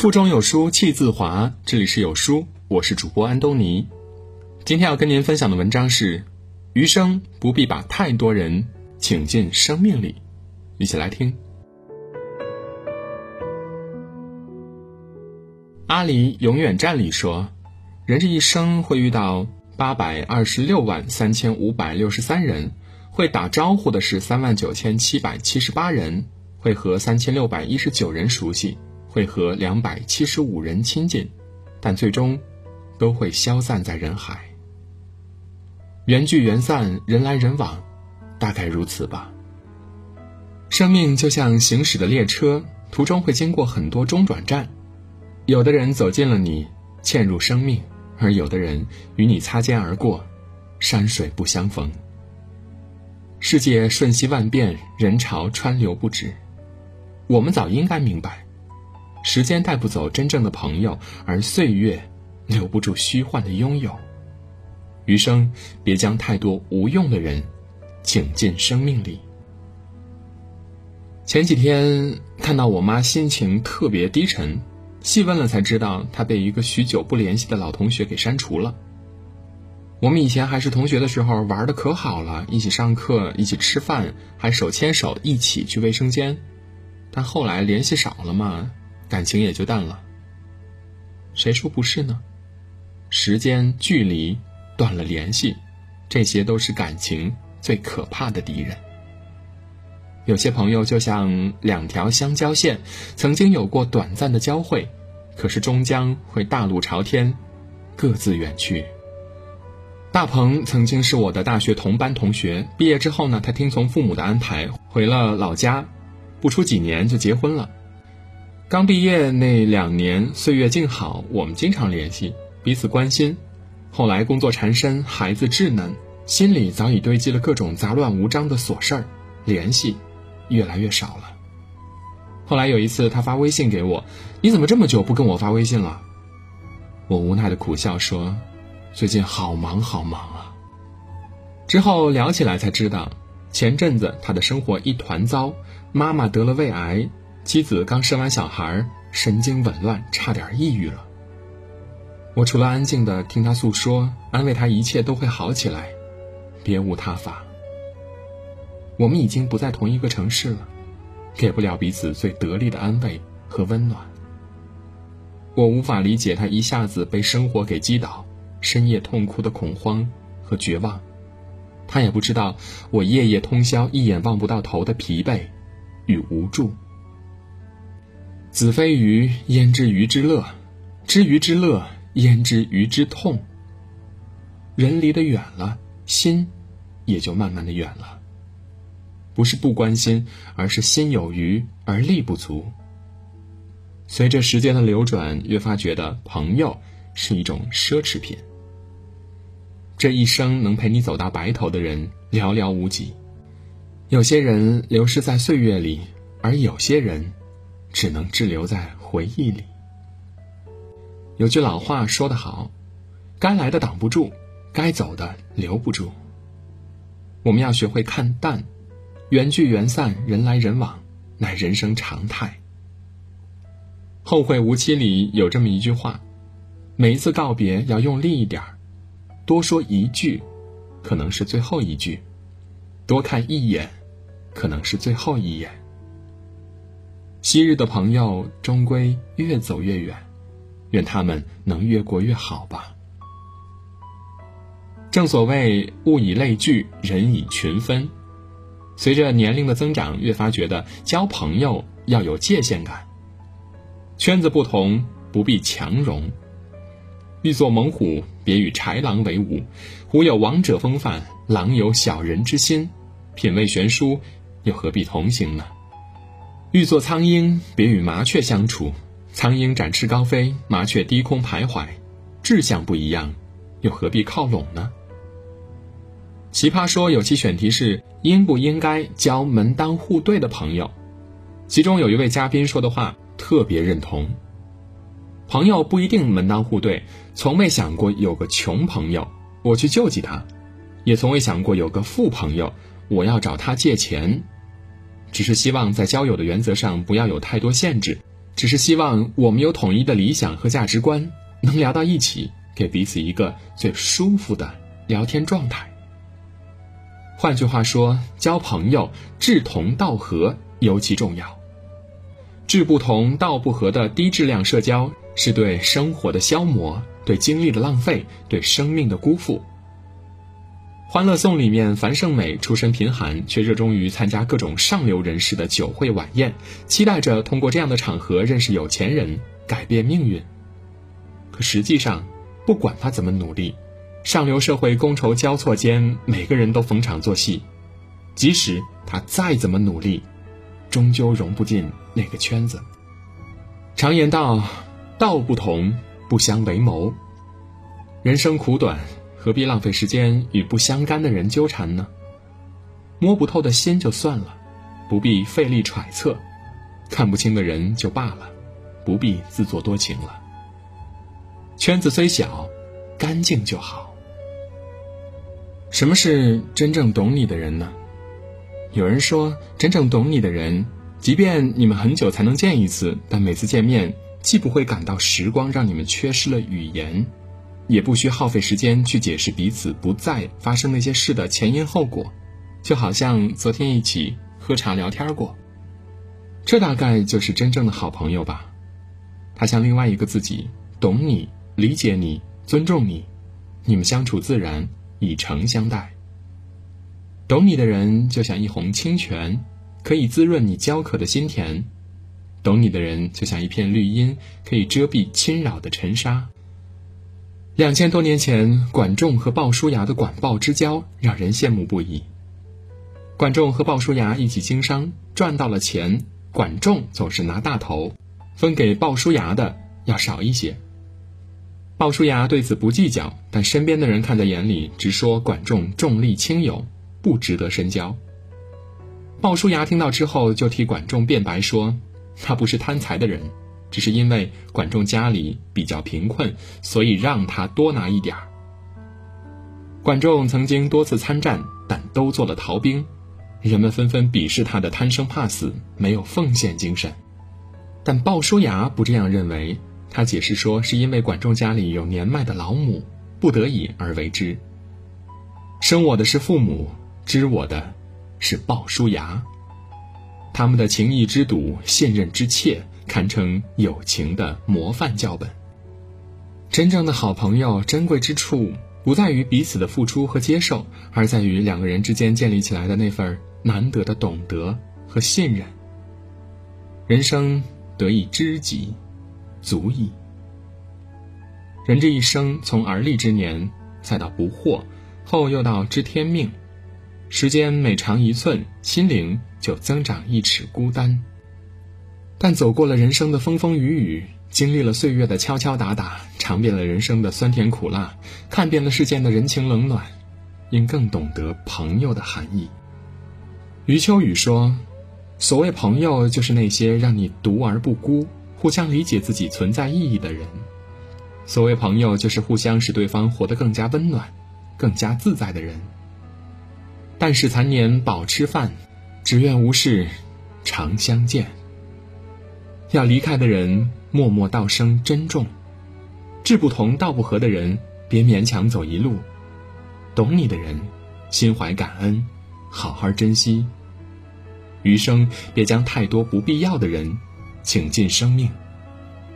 腹中有书气自华，这里是有书，我是主播安东尼。今天要跟您分享的文章是：余生不必把太多人请进生命里。一起来听。阿里永远站里说，人这一生会遇到八百二十六万三千五百六十三人，会打招呼的是三万九千七百七十八人，会和三千六百一十九人熟悉。会和两百七十五人亲近，但最终都会消散在人海。缘聚缘散，人来人往，大概如此吧。生命就像行驶的列车，途中会经过很多中转站，有的人走进了你，嵌入生命；而有的人与你擦肩而过，山水不相逢。世界瞬息万变，人潮川流不止，我们早应该明白。时间带不走真正的朋友，而岁月留不住虚幻的拥有。余生别将太多无用的人请进生命里。前几天看到我妈心情特别低沉，细问了才知道她被一个许久不联系的老同学给删除了。我们以前还是同学的时候玩的可好了，一起上课，一起吃饭，还手牵手一起去卫生间。但后来联系少了嘛。感情也就淡了。谁说不是呢？时间、距离、断了联系，这些都是感情最可怕的敌人。有些朋友就像两条相交线，曾经有过短暂的交汇，可是终将会大路朝天，各自远去。大鹏曾经是我的大学同班同学，毕业之后呢，他听从父母的安排回了老家，不出几年就结婚了。刚毕业那两年，岁月静好，我们经常联系，彼此关心。后来工作缠身，孩子稚嫩，心里早已堆积了各种杂乱无章的琐事儿，联系越来越少了。后来有一次，他发微信给我：“你怎么这么久不跟我发微信了？”我无奈的苦笑说：“最近好忙好忙啊。”之后聊起来才知道，前阵子他的生活一团糟，妈妈得了胃癌。妻子刚生完小孩，神经紊乱，差点抑郁了。我除了安静的听他诉说，安慰他一切都会好起来，别无他法。我们已经不在同一个城市了，给不了彼此最得力的安慰和温暖。我无法理解他一下子被生活给击倒，深夜痛哭的恐慌和绝望，他也不知道我夜夜通宵、一眼望不到头的疲惫与无助。子非鱼，焉知鱼之乐？知鱼之乐，焉知鱼之痛？人离得远了，心也就慢慢的远了。不是不关心，而是心有余而力不足。随着时间的流转，越发觉得朋友是一种奢侈品。这一生能陪你走到白头的人寥寥无几，有些人流失在岁月里，而有些人。只能滞留在回忆里。有句老话说得好：“该来的挡不住，该走的留不住。”我们要学会看淡，缘聚缘散，人来人往，乃人生常态。《后会无期》里有这么一句话：“每一次告别要用力一点儿，多说一句，可能是最后一句；多看一眼，可能是最后一眼。”昔日的朋友终归越走越远，愿他们能越过越好吧。正所谓物以类聚，人以群分。随着年龄的增长，越发觉得交朋友要有界限感。圈子不同，不必强融。欲做猛虎，别与豺狼为伍。虎有王者风范，狼有小人之心。品味悬殊，又何必同行呢？欲做苍鹰，别与麻雀相处。苍鹰展翅高飞，麻雀低空徘徊，志向不一样，又何必靠拢呢？奇葩说有期选题是应不应该交门当户对的朋友，其中有一位嘉宾说的话特别认同。朋友不一定门当户对，从未想过有个穷朋友我去救济他，也从未想过有个富朋友我要找他借钱。只是希望在交友的原则上不要有太多限制，只是希望我们有统一的理想和价值观，能聊到一起，给彼此一个最舒服的聊天状态。换句话说，交朋友志同道合尤其重要。志不同道不合的低质量社交，是对生活的消磨，对精力的浪费，对生命的辜负。《欢乐颂》里面，樊胜美出身贫寒，却热衷于参加各种上流人士的酒会晚宴，期待着通过这样的场合认识有钱人，改变命运。可实际上，不管他怎么努力，上流社会觥筹交错间，每个人都逢场作戏。即使他再怎么努力，终究融不进那个圈子。常言道：“道不同，不相为谋。”人生苦短。何必浪费时间与不相干的人纠缠呢？摸不透的心就算了，不必费力揣测；看不清的人就罢了，不必自作多情了。圈子虽小，干净就好。什么是真正懂你的人呢？有人说，真正懂你的人，即便你们很久才能见一次，但每次见面既不会感到时光让你们缺失了语言。也不需耗费时间去解释彼此不在发生那些事的前因后果，就好像昨天一起喝茶聊天过。这大概就是真正的好朋友吧。他像另外一个自己，懂你、理解你、尊重你，你们相处自然，以诚相待。懂你的人就像一泓清泉，可以滋润你焦渴的心田；懂你的人就像一片绿荫，可以遮蔽侵扰的尘沙。两千多年前，管仲和鲍叔牙的管鲍之交让人羡慕不已。管仲和鲍叔牙一起经商，赚到了钱，管仲总是拿大头，分给鲍叔牙的要少一些。鲍叔牙对此不计较，但身边的人看在眼里，直说管仲重利轻友，不值得深交。鲍叔牙听到之后，就替管仲辩白说，他不是贪财的人。只是因为管仲家里比较贫困，所以让他多拿一点儿。管仲曾经多次参战，但都做了逃兵，人们纷纷鄙视他的贪生怕死、没有奉献精神。但鲍叔牙不这样认为，他解释说是因为管仲家里有年迈的老母，不得已而为之。生我的是父母，知我的是鲍叔牙，他们的情谊之笃，信任之切。堪称友情的模范教本。真正的好朋友珍贵之处，不在于彼此的付出和接受，而在于两个人之间建立起来的那份难得的懂得和信任。人生得一知己，足矣。人这一生，从而立之年，再到不惑，后又到知天命，时间每长一寸，心灵就增长一尺孤单。但走过了人生的风风雨雨，经历了岁月的敲敲打打，尝遍了人生的酸甜苦辣，看遍了世间的人情冷暖，应更懂得朋友的含义。余秋雨说：“所谓朋友，就是那些让你独而不孤、互相理解自己存在意义的人。所谓朋友，就是互相使对方活得更加温暖、更加自在的人。但使残年饱吃饭，只愿无事常相见。”要离开的人，默默道声珍重；志不同道不合的人，别勉强走一路；懂你的人，心怀感恩，好好珍惜。余生别将太多不必要的人请进生命，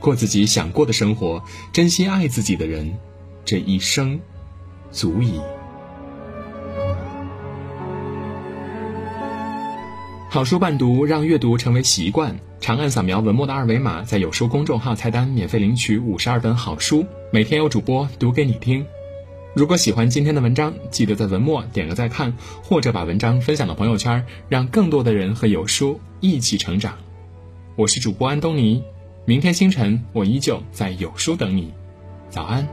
过自己想过的生活，珍惜爱自己的人，这一生足矣。好书伴读，让阅读成为习惯。长按扫描文末的二维码，在有书公众号菜单免费领取五十二本好书，每天有主播读给你听。如果喜欢今天的文章，记得在文末点个再看，或者把文章分享到朋友圈，让更多的人和有书一起成长。我是主播安东尼，明天清晨我依旧在有书等你，早安。